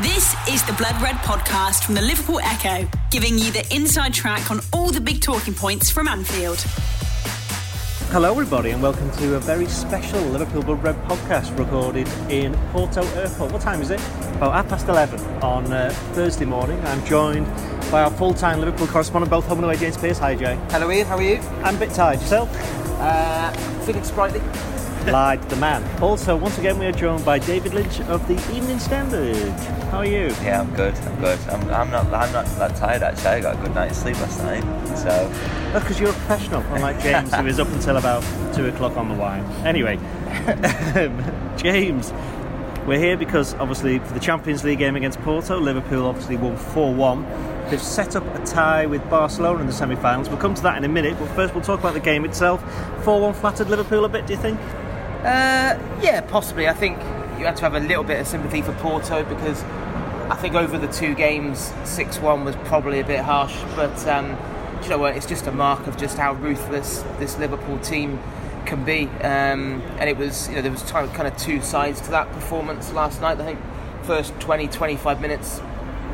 This is the Blood Red podcast from the Liverpool Echo, giving you the inside track on all the big talking points from Anfield. Hello, everybody, and welcome to a very special Liverpool Blood Red podcast recorded in Porto Airport. What time is it? About half past 11 on uh, Thursday morning. I'm joined by our full time Liverpool correspondent, both home and away, James Pearce. Hi, Jay. Hello, Ian. How are you? I'm a bit tired. Yourself? Uh, feeling sprightly. Lied the man. Also, once again, we are joined by David Lynch of the Evening Standard. How are you? Yeah, I'm good. I'm good. I'm, I'm not. I'm not that tired actually. I got a good night's sleep last night. So oh, because you're a professional, unlike James, who is up until about two o'clock on the wine. Anyway, James, we're here because obviously for the Champions League game against Porto, Liverpool obviously won 4 1. They've set up a tie with Barcelona in the semi finals. We'll come to that in a minute, but first we'll talk about the game itself. 4 1 flattered Liverpool a bit, do you think? Uh, yeah, possibly. I think you had to have a little bit of sympathy for Porto because I think over the two games, six-one was probably a bit harsh. But um, you know what? It's just a mark of just how ruthless this Liverpool team can be. Um, and it was, you know, there was kind of two sides to that performance last night. I think first 20, 25 minutes,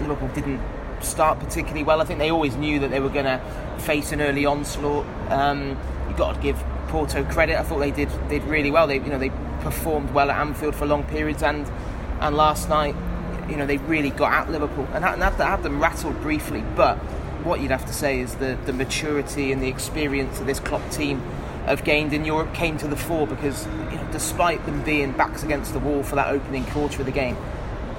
Liverpool didn't start particularly well. I think they always knew that they were going to face an early onslaught. Um, you got to give Porto credit. I thought they did did really well. They you know they performed well at Anfield for long periods, and and last night, you know, they really got at Liverpool and had, and had, had them rattled briefly. But what you'd have to say is the the maturity and the experience of this Klopp team have gained in Europe came to the fore because you know, despite them being backs against the wall for that opening quarter of the game.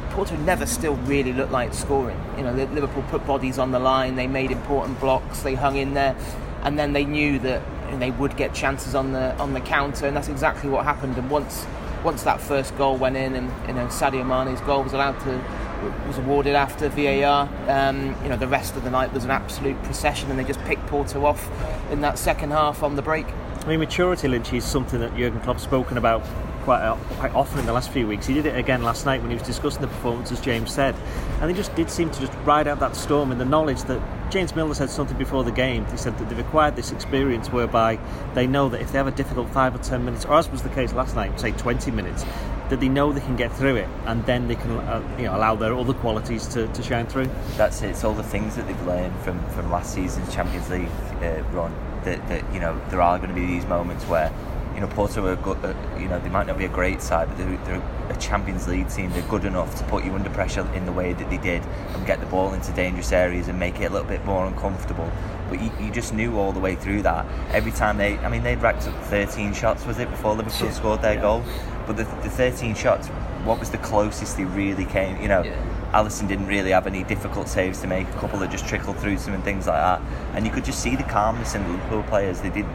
Porto never still really looked like scoring. You know, Liverpool put bodies on the line, they made important blocks, they hung in there, and then they knew that and they would get chances on the on the counter, and that's exactly what happened. And once once that first goal went in, and you know Sadio Mane's goal was allowed to was awarded after VAR, um, you know the rest of the night was an absolute procession, and they just picked Porto off in that second half on the break. I mean, maturity, Lynch, is something that Jurgen Klopp's spoken about quite, uh, quite often in the last few weeks. He did it again last night when he was discussing the performance, as James said, and he just did seem to just ride out that storm in the knowledge that James Milner said something before the game. He said that they've acquired this experience whereby they know that if they have a difficult five or ten minutes, or as was the case last night, say 20 minutes, that they know they can get through it, and then they can uh, you know allow their other qualities to, to shine through. That's it. It's all the things that they've learned from, from last season's Champions League uh, run. That, that you know there are going to be these moments where you know Porto are good, uh, you know they might not be a great side, but they're, they're, a Champions League team. They're good enough to put you under pressure in the way that they did and get the ball into dangerous areas and make it a little bit more uncomfortable. But you, you just knew all the way through that. Every time they, I mean, they'd racked up 13 shots, was it, before Liverpool yeah. scored their yeah. goal? But the, the 13 shots, what was the closest they really came? You know. Yeah. Alisson didn't really have any difficult saves to make. A couple that just trickled through some and things like that. And you could just see the calmness in the Liverpool players. They did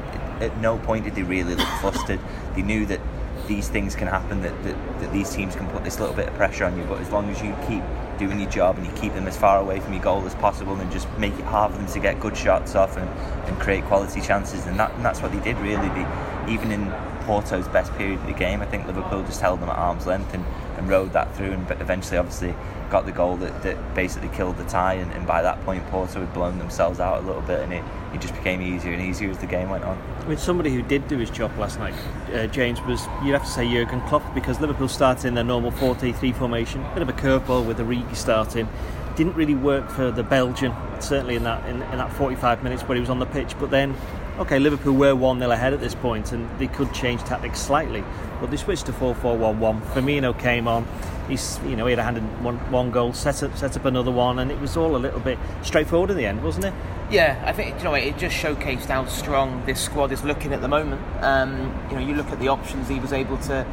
at no point did they really look flustered. They knew that these things can happen, that, that, that these teams can put this little bit of pressure on you. But as long as you keep doing your job and you keep them as far away from your goal as possible and just make it hard for them to get good shots off and, and create quality chances, and, that, and that's what they did really. They, even in Porto's best period of the game, I think Liverpool just held them at arm's length and, and rode that through and but eventually obviously got the goal that, that basically killed the tie and, and by that point Porto had blown themselves out a little bit and it, it just became easier and easier as the game went on. Mean, somebody who did do his job last night, uh, James, was you'd have to say Jurgen Klopp because Liverpool started in their normal 4-3 formation, bit of a curveball with Origi starting. Didn't really work for the Belgian, certainly in that in, in that 45 minutes where he was on the pitch. But then, okay, Liverpool were 1 0 ahead at this point and they could change tactics slightly. But they switched to 4 4 1 1. Firmino came on he's you know he had a hand in one, one goal, set up set up another one, and it was all a little bit straightforward in the end, wasn't it? Yeah, I think you know it just showcased how strong this squad is looking at the moment. Um, you know, you look at the options he was able to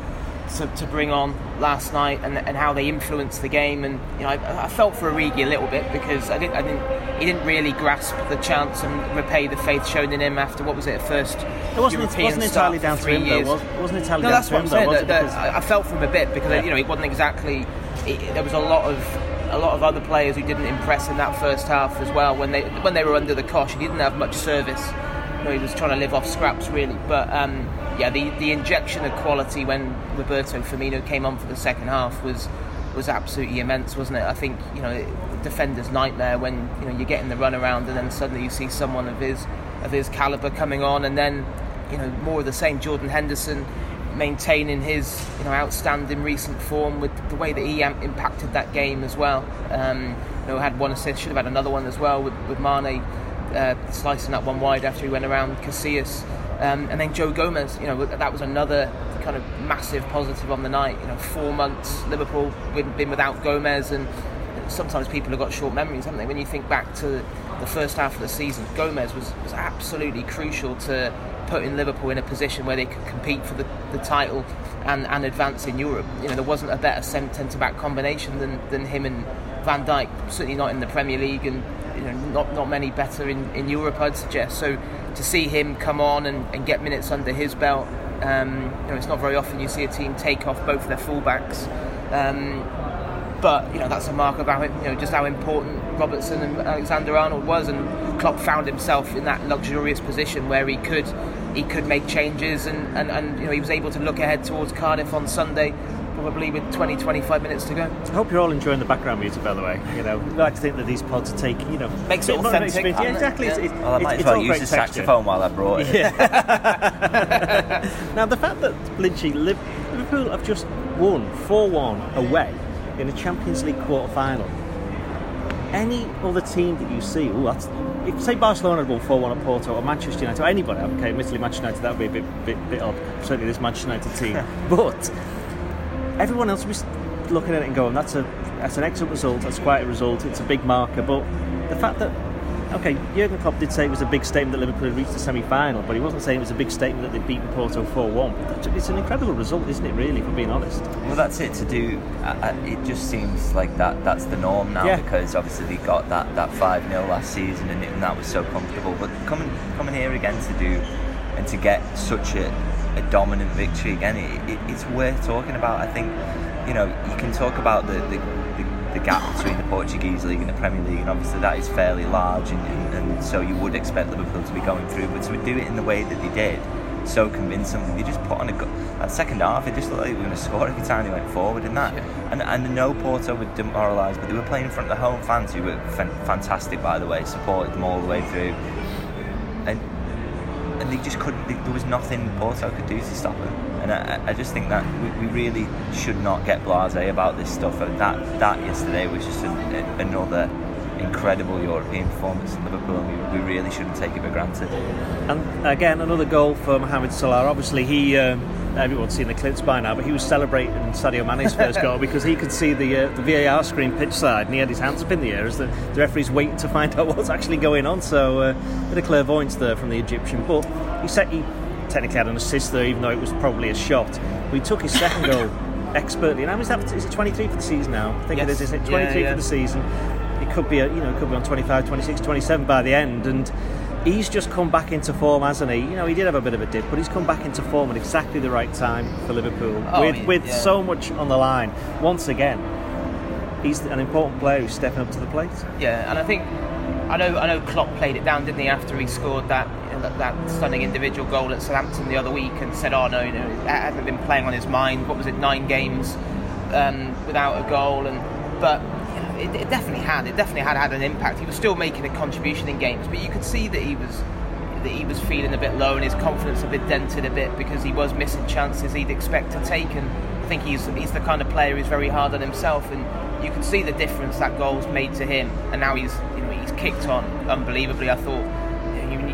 to, to bring on last night and, and how they influenced the game. And you know, I, I, felt for Origi a little bit because I didn't, I didn't, he didn't really grasp the chance and repay the faith shown in him after what was it, first it wasn't, European wasn't entirely down to him years. though, was, wasn't entirely no, down that's to what him I'm saying. though, that, that I felt for him a bit because yeah. you know he wasn't exactly. It, there was a lot of a lot of other players who didn't impress in that first half as well. When they when they were under the cosh, he didn't have much service. He was trying to live off scraps really, but. Um, yeah, the, the injection of quality when Roberto Firmino came on for the second half was was absolutely immense, wasn't it? I think you know defender's nightmare when you know you're getting the run around and then suddenly you see someone of his of his caliber coming on, and then you know more of the same. Jordan Henderson maintaining his you know outstanding recent form with the way that he impacted that game as well. Um, you know, had one assist, should have had another one as well with, with Mane uh, slicing that one wide after he went around Casillas. Um, and then Joe Gomez, you know, that was another kind of massive positive on the night. You know, four months Liverpool been, been without Gomez, and sometimes people have got short memories, haven't they? When you think back to the first half of the season, Gomez was, was absolutely crucial to putting Liverpool in a position where they could compete for the, the title and, and advance in Europe. You know, there wasn't a better centre back combination than, than him and Van Dijk, certainly not in the Premier League, and you know, not, not many better in, in Europe, I'd suggest. So to see him come on and, and get minutes under his belt, um, you know, it's not very often you see a team take off both their fullbacks. Um, but you know that's a mark about it. You know just how important Robertson and Alexander Arnold was, and Klopp found himself in that luxurious position where he could he could make changes, and, and, and you know he was able to look ahead towards Cardiff on Sunday. Probably with 20, 25 minutes to go. I hope you're all enjoying the background music, by the way. You know, we like to think that these pods are taking, you know, makes it authentic. Yeah, exactly. Yeah. It's, it's, well, I might as well use the saxophone while I brought it. Yeah. now, the fact that Lynchy, Liverpool have just won 4 1 away in a Champions League quarter final, any other team that you see, ooh, that's, if say Barcelona had won 4 1 at Porto or Manchester United or anybody, okay, admittedly Manchester United, that would be a bit, bit, bit odd, certainly this Manchester United team, but everyone else was looking at it and going, that's, a, that's an excellent result, that's quite a result, it's a big marker, but the fact that okay, Jurgen Klopp did say it was a big statement that Liverpool had reached the semi-final, but he wasn't saying it was a big statement that they'd beaten Porto 4-1. It's an incredible result, isn't it? Really, for being honest. Well, that's it. To do, uh, it just seems like that. That's the norm now yeah. because obviously they got that that five 0 last season, and, it, and, that was so comfortable. But coming coming here again to do and to get such a, a dominant victory again, it, it, it's worth talking about. I think you know you can talk about the, the the gap between the Portuguese league and the Premier League, and obviously that is fairly large, and, and, and, so you would expect Liverpool to be going through. But to do it in the way that they did, so convincing, they just put on a go- that second half. It just looked like they were going to score every time they went forward in that. And and no Porto were demoralised, but they were playing in front of the home fans who were fantastic, by the way, supported them all the way through, they just couldn't. They, there was nothing Porto could do to stop them. And I, I just think that we, we, really should not get blasé about this stuff. That that yesterday was just another incredible European performance in Liverpool, and we, we, really shouldn't take it for granted. And again, another goal for Mohamed Salah. Obviously, he. Um, everyone's seen the clips by now, but he was celebrating Sadio Mane's first goal because he could see the uh, the VAR screen pitch side and he had his hands up in the air as the, the referee's waiting to find out what's actually going on. So, uh, a bit of clairvoyance there from the Egyptian. But he said he technically had an assist there, even though it was probably a shot. But he took his second goal expertly. And how is that? Is it 23 for the season now? I think yes. it is. Is it 23 yeah, yeah. for the season? It could be, a, you know, it could be on 25, 26, 27 by the end. And he's just come back into form, hasn't he? You know, he did have a bit of a dip, but he's come back into form at exactly the right time for Liverpool, oh, with, with yeah. so much on the line. Once again, he's an important player who's stepping up to the plate. Yeah, and I think I know I know Klopp played it down, didn't he, after he scored that that, stunning individual goal at Southampton the other week, and said, "Oh no, you know, that hasn't been playing on his mind. What was it, nine games um, without a goal?" And but it, it, definitely had. It definitely had had an impact. He was still making a contribution in games, but you could see that he was that he was feeling a bit low and his confidence a bit dented a bit because he was missing chances he'd expect to take. And I think he's he's the kind of player who's very hard on himself, and you can see the difference that goal's made to him. And now he's he's kicked on unbelievably. I thought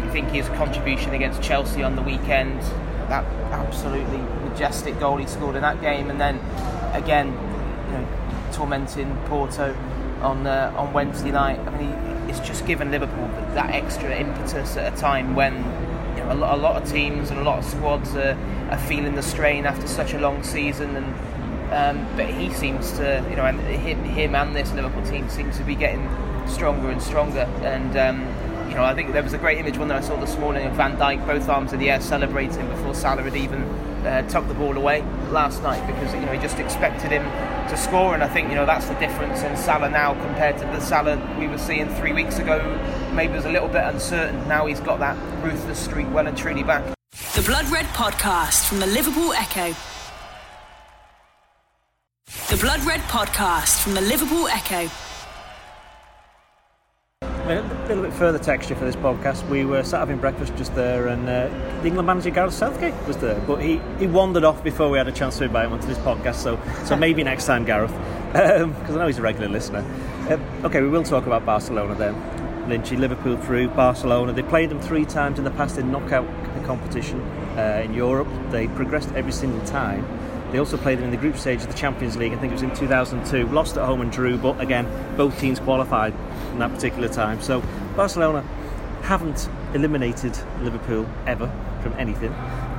you think his contribution against Chelsea on the weekend, that absolutely majestic goal he scored in that game, and then again, you know, tormenting Porto on uh, on Wednesday night. I mean, it's just given Liverpool that extra impetus at a time when you know, a, lot, a lot of teams and a lot of squads are, are feeling the strain after such a long season and. Um, but he seems to, you know, and him, him and this Liverpool team seems to be getting stronger and stronger. And um, you know, I think there was a great image one that I saw this morning of Van Dijk, both arms in the air, celebrating before Salah had even uh, tucked the ball away last night because you know he just expected him to score. And I think you know that's the difference in Salah now compared to the Salah we were seeing three weeks ago. Maybe was a little bit uncertain. Now he's got that ruthless streak well and truly back. The Blood Red Podcast from the Liverpool Echo. The Blood Red Podcast from the Liverpool Echo. A little bit further texture for this podcast. We were sat having breakfast just there, and uh, the England manager Gareth Southgate was there, but he, he wandered off before we had a chance to invite him onto this podcast. So so maybe next time, Gareth, because um, I know he's a regular listener. Uh, okay, we will talk about Barcelona then. Lynchy, Liverpool through Barcelona. They played them three times in the past in knockout competition uh, in Europe. They progressed every single time. They also played them in the group stage of the Champions League. I think it was in 2002. Lost at home and drew, but again, both teams qualified in that particular time. So Barcelona haven't eliminated Liverpool ever from anything.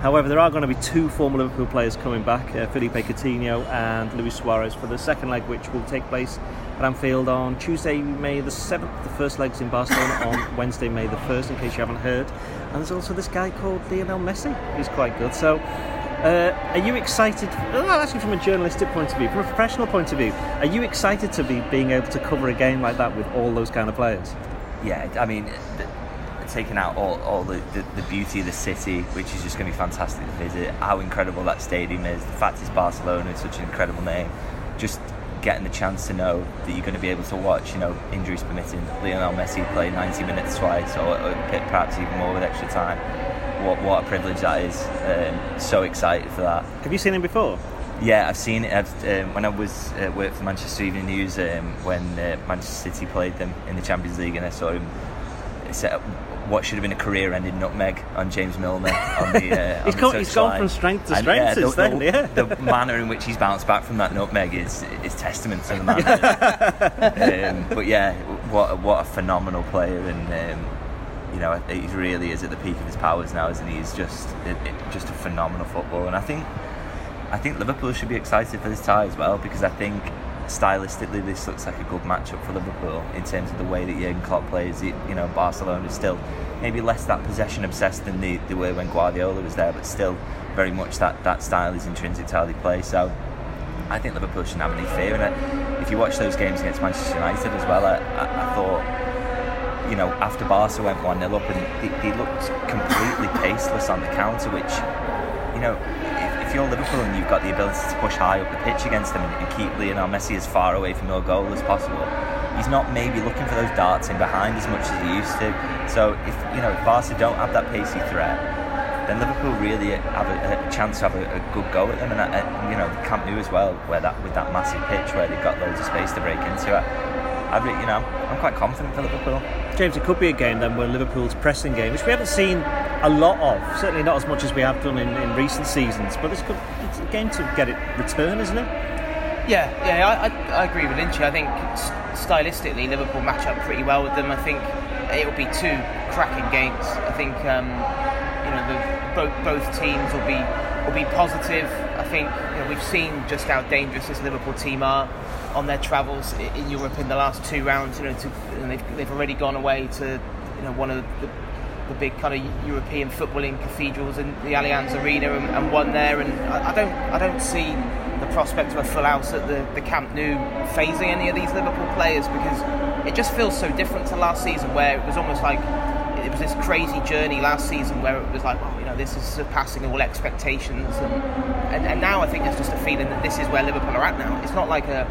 However, there are going to be two former Liverpool players coming back, uh, Felipe Coutinho and Luis Suarez, for the second leg, which will take place at Anfield on Tuesday, May the 7th. The first leg's in Barcelona on Wednesday, May the 1st, in case you haven't heard. And there's also this guy called Lionel Messi, who's quite good. So uh, are you excited? Well, actually, from a journalistic point of view, from a professional point of view, are you excited to be being able to cover a game like that with all those kind of players? Yeah, I mean, taking out all, all the, the, the, beauty of the city, which is just going to be fantastic to visit, how incredible that stadium is, the fact it's Barcelona, it's such an incredible name, just getting the chance to know that you're going to be able to watch, you know, injuries permitting, Lionel Messi play 90 minutes twice, or, or perhaps even more with extra time what what a privilege that is. Um, so excited for that. Have you seen him before? Yeah, I've seen it. I've, um, when I was uh, worked for Manchester Evening News um, when uh, Manchester City played them in the Champions League, and I saw him set up what should have been a career-ending nutmeg on James Milner. On the, uh, he's, on he's gone from strength to strength yeah, since the, then. Yeah. The, the, manner in which he's bounced back from that nutmeg is is testament to the man. um, but yeah, what what a phenomenal player and. You know, he really is at the peak of his powers now, isn't he? He's just it, it, just a phenomenal footballer, and I think I think Liverpool should be excited for this tie as well because I think stylistically this looks like a good matchup for Liverpool in terms of the way that Jurgen Klopp plays. You know, Barcelona is still maybe less that possession obsessed than they, they were when Guardiola was there, but still very much that, that style is intrinsic to how they play. So I think Liverpool shouldn't have any fear in it. If you watch those games against Manchester United as well, I, I, I thought you know, after Barca went 1 0 up and they, looked completely paceless on the counter, which, you know, if, if, you're Liverpool and you've got the ability to push high up the pitch against them and, keep Lionel Messi as far away from your goal as possible, he's not maybe looking for those darts in behind as much as he used to. So if, you know, if Barca don't have that pacey threat, then Liverpool really have a, a chance to have a, a, good go at them, and, uh, and you know Camp Nou as well, where that with that massive pitch where they've got loads of space to break into. I, I you know, I'm quite confident for Liverpool. James, it could be a game then where Liverpool's pressing game, which we haven't seen a lot of, certainly not as much as we have done in, in recent seasons, but this could, it's a game to get it return, isn't it? Yeah, yeah, I, I, I agree with Lynchy. I think stylistically, Liverpool match up pretty well with them. I think it will be two cracking games. I think um, you know the, both both teams will be will be positive. I think you know, we've seen just how dangerous this Liverpool team are on their travels in Europe in the last two rounds. You know, to, they've, they've already gone away to you know one of the, the big kind of European footballing cathedrals in the Allianz Arena and, and won there. And I, I, don't I don't see the prospect of a full house at the, the Camp Nou fazing any of these Liverpool players because it just feels so different to last season where it was almost like it was this crazy journey last season where it was like, oh, you know, this is surpassing all expectations, and, and, and now I think there's just a feeling that this is where Liverpool are at now. It's not like a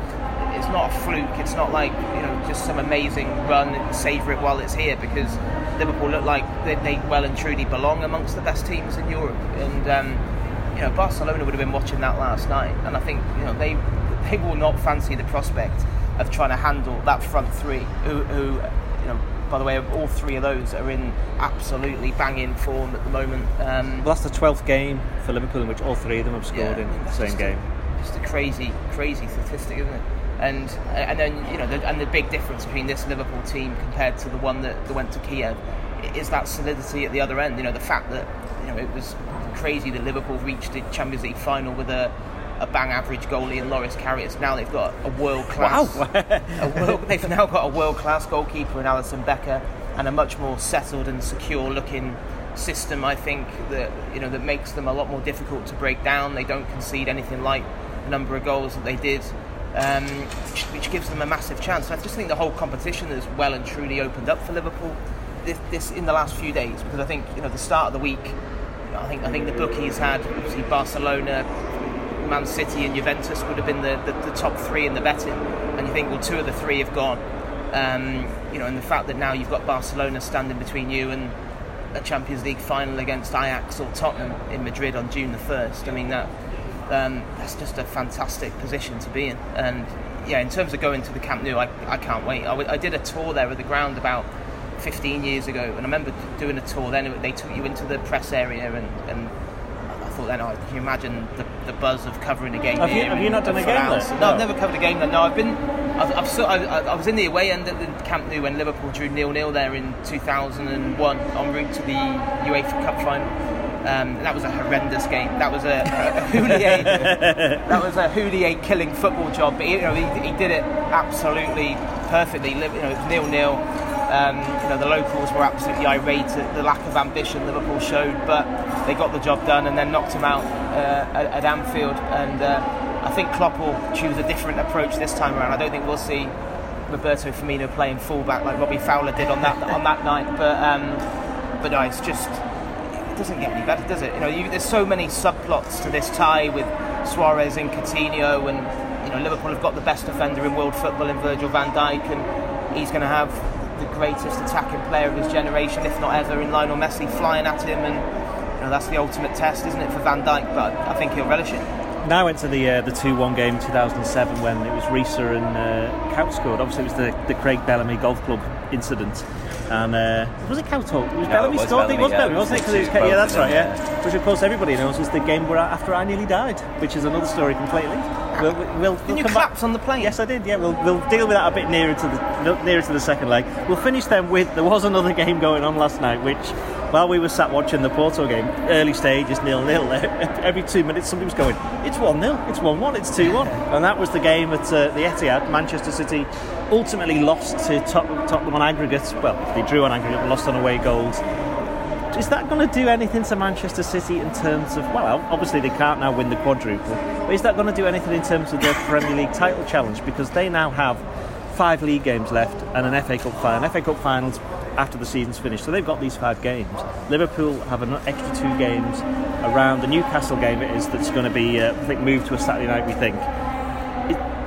it's not a fluke. It's not like you know just some amazing run and savour it while it's here because Liverpool look like they, they, well and truly belong amongst the best teams in Europe. And um, you know Barcelona would have been watching that last night, and I think you know they they will not fancy the prospect of trying to handle that front three, who, who you know. By the way, all three of those are in absolutely banging form at the moment. Um, well, that's the twelfth game for Liverpool in which all three of them have scored yeah, in the same game. Just a crazy, crazy statistic, isn't it? And and then you know the, and the big difference between this Liverpool team compared to the one that, that went to Kiev is that solidity at the other end. You know the fact that you know it was crazy that Liverpool reached the Champions League final with a a bang average goalie in Loris Karius. Now they've got a world class. Wow. they've now got a world class goalkeeper in Alisson Becker and a much more settled and secure looking system. I think that you know that makes them a lot more difficult to break down. They don't concede anything like the number of goals that they did um, which, which, gives them a massive chance. And I just think the whole competition has well and truly opened up for Liverpool this, this in the last few days because I think you know the start of the week. I think I think the bookies had obviously Barcelona, Man City, and Juventus would have been the, the, the top three in the betting, and you think well two of the three have gone. Um, you know, and the fact that now you've got Barcelona standing between you and a Champions League final against Ajax or Tottenham in Madrid on June the first. I mean that um, that's just a fantastic position to be in. And yeah, in terms of going to the Camp Nou, I, I can't wait. I, w- I did a tour there of the ground about 15 years ago, and I remember doing a tour. Then they took you into the press area, and, and I thought then, oh, can you imagine the, the buzz of covering a game? Have you- have you not done a game there? No, I've never covered a game there. No, I've been. I've, I've so, I, I I was in the away end at the Camp Nou when Liverpool drew nil nil there in 2001 en route to the UEFA Cup final. Um, that was a horrendous game. That was a, a, Houllier. that was a Houllier killing football job. But you know, he, he did it absolutely perfectly. You know, it was nil nil. Um, you know, the locals were absolutely irate at the lack of ambition Liverpool showed, but they got the job done and then knocked him out uh, at, at Anfield. And uh, I think Klopp will choose a different approach this time around. I don't think we'll see Roberto Firmino playing fullback like Robbie Fowler did on that on that night. But um, but no, it's just doesn't get any better, does it? You know, you, there's so many subplots to this tie with Suarez and Coutinho, and you know Liverpool have got the best defender in world football in Virgil Van Dijk, and he's going to have the greatest attacking player of his generation, if not ever, in Lionel Messi flying at him, and you know that's the ultimate test, isn't it, for Van Dijk? But I think he'll relish it. Now went to the uh, the two one game in 2007 when it was Riise and uh, Kuyt scored. Obviously, it was the, the Craig Bellamy Golf Club incident. And uh, was it Kuyt Talk? It was No, Bellamy it was scored. I it was Bellamy, Bellamy, yeah. wasn't it? 'Cause It it was, was yeah, that's right. them, Yeah. which of course everybody knows was the game where after I nearly died, which is another story completely. We'll, we'll, we'll Didn't you come back- collapse on the plane? Yes, I did. Yeah, we'll, we'll deal with that a bit nearer to the nearer to the second leg. We'll finish then with there was another game going on last night, which while we were sat watching the Porto game, early stages nil nil. Every two minutes somebody was going, it's one 0 it's one one, it's two one, and that was the game at uh, the Etihad. Manchester City ultimately lost to Tot- Tottenham on aggregate. Well, they drew on aggregate, lost on away goals. Is that going to do anything to Manchester City in terms of, well, obviously they can't now win the quadruple, but is that going to do anything in terms of their Premier League title challenge? Because they now have five league games left and an FA Cup final. FA Cup finals after the season's finished, so they've got these five games. Liverpool have an extra two games around the Newcastle game. It is that's going to be, uh, I think, moved to a Saturday night. We think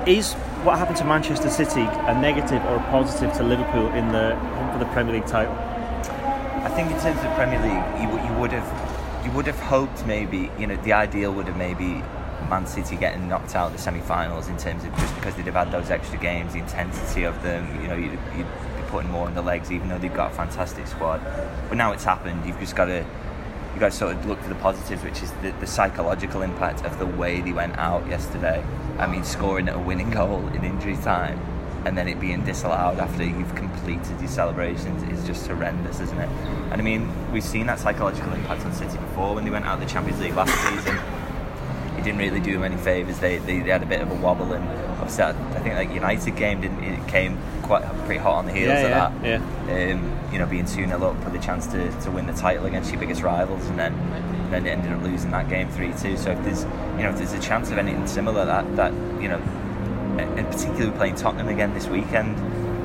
is what happened to Manchester City a negative or a positive to Liverpool in the for the Premier League title? I think in terms of Premier League, you, you would have you would have hoped maybe you know the ideal would have maybe Man City getting knocked out of the semi-finals in terms of just because they'd have had those extra games, the intensity of them. You know, you'd, you'd be putting more on the legs, even though they've got a fantastic squad. But now it's happened. You've just got to you to sort of look for the positives, which is the, the psychological impact of the way they went out yesterday. I mean, scoring a winning goal in injury time and then it being disallowed after you've completed your celebrations is just horrendous, isn't it? And I mean, we've seen that psychological impact on City before when they went out of the Champions League last season. It didn't really do them any favours. They, they, they had a bit of a wobble, and obviously, I, think like United game didn't it came quite pretty hot on the heels Yeah, of yeah, that. Um, you know, being 2 0 up for the chance to, to win the title against your biggest rivals, and then and then it ended up losing that game 3 2. So if there's you know if there's a chance of anything similar, that that you know, and particularly playing Tottenham again this weekend.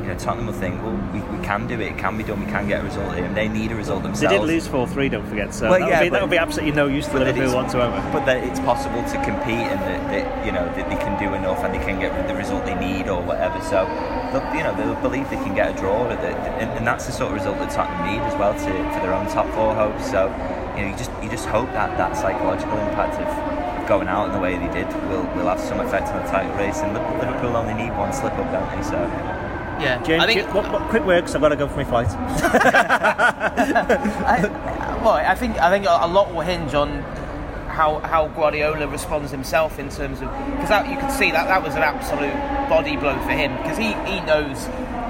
You know, Tottenham will think, well, we, we can do it. It can be done. We can get a result here. And they need a result themselves. They did lose 4 3, don't forget, so Well, that, yeah, would be, that would be absolutely no use to Liverpool whatsoever. But that it's possible to compete and that, that you know that they can do enough and they can get the result they need or whatever. So you know they'll believe they can get a draw, and, and that's the sort of result that Tottenham need as well to for their own top four hopes. So you know you just you just hope that that psychological impact of going out in the way they did will will have some effect on the title race. And Liverpool only need one slip up, don't they? So. Yeah, James, I think. Jim, what, what, quick 'cause I've got to go for my flight. I, well, I think I think a lot will hinge on how how Guardiola responds himself in terms of because you could see that that was an absolute body blow for him because he, he knows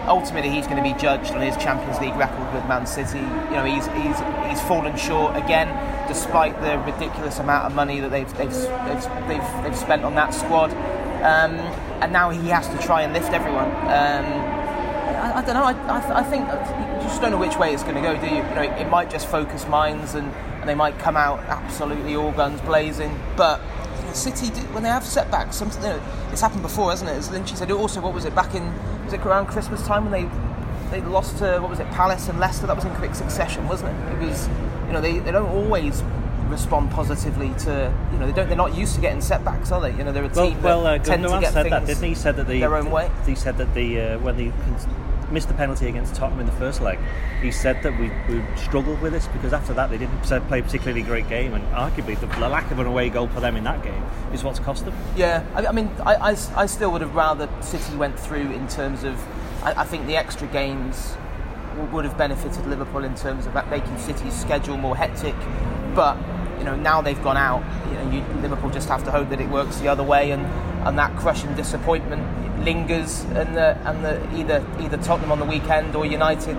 ultimately he's going to be judged on his Champions League record with Man City. You know he's he's he's fallen short again despite the ridiculous amount of money that they've they've they've, they've, they've spent on that squad. Um, and now he has to try and lift everyone. Um, I, I don't know. I, I, I think you just don't know which way it's going to go, do you? You know, it, it might just focus minds, and, and they might come out absolutely all guns blazing. But City, when they have setbacks, something you know, it's happened before, hasn't it? As Lynchy said, also what was it back in was it around Christmas time when they they lost to what was it Palace and Leicester? That was in quick succession, wasn't it? It was you know they, they don't always respond positively to you know they don't they're not used to getting setbacks, are they? You know they're a Well, team well, uh, that tend to get said things that, didn't he? He said that the their own way. He said that the uh, when they missed the penalty against Tottenham in the first leg, he said that we, we struggled with this because after that they didn't play a particularly great game, and arguably the, the lack of an away goal for them in that game is what's cost them. Yeah, I, I mean, I, I, I, still would have rather City went through in terms of. I, I think the extra games would have benefited Liverpool in terms of making City's schedule more hectic, but you know now they've gone out. You know, you, Liverpool just have to hope that it works the other way, and, and that crushing disappointment lingers, and the, and the, either either Tottenham on the weekend or United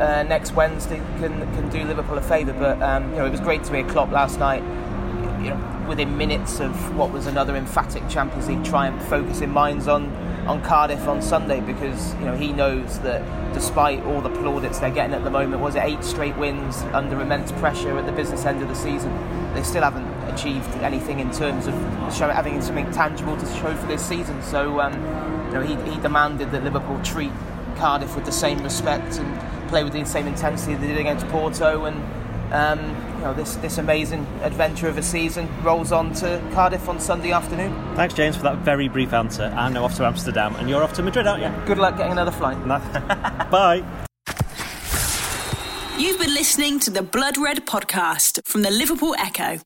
uh, next Wednesday can can do Liverpool a favour. But um, you know it was great to hear Klopp last night. You know, within minutes of what was another emphatic Champions League triumph, focusing minds on on Cardiff on Sunday because you know he knows that despite all the plaudits they're getting at the moment, was it eight straight wins under immense pressure at the business end of the season? They still haven't achieved anything in terms of show, having something tangible to show for this season. So um, you know he, he demanded that Liverpool treat Cardiff with the same respect and play with the same intensity they did against Porto and. Um, know, this, this amazing adventure of a season rolls on to Cardiff on Sunday afternoon. Thanks, James, for that very brief answer. I'm now off to Amsterdam, and you're off to Madrid, aren't you? Good luck getting another flight. Bye. You've been listening to the Blood Red podcast from the Liverpool Echo.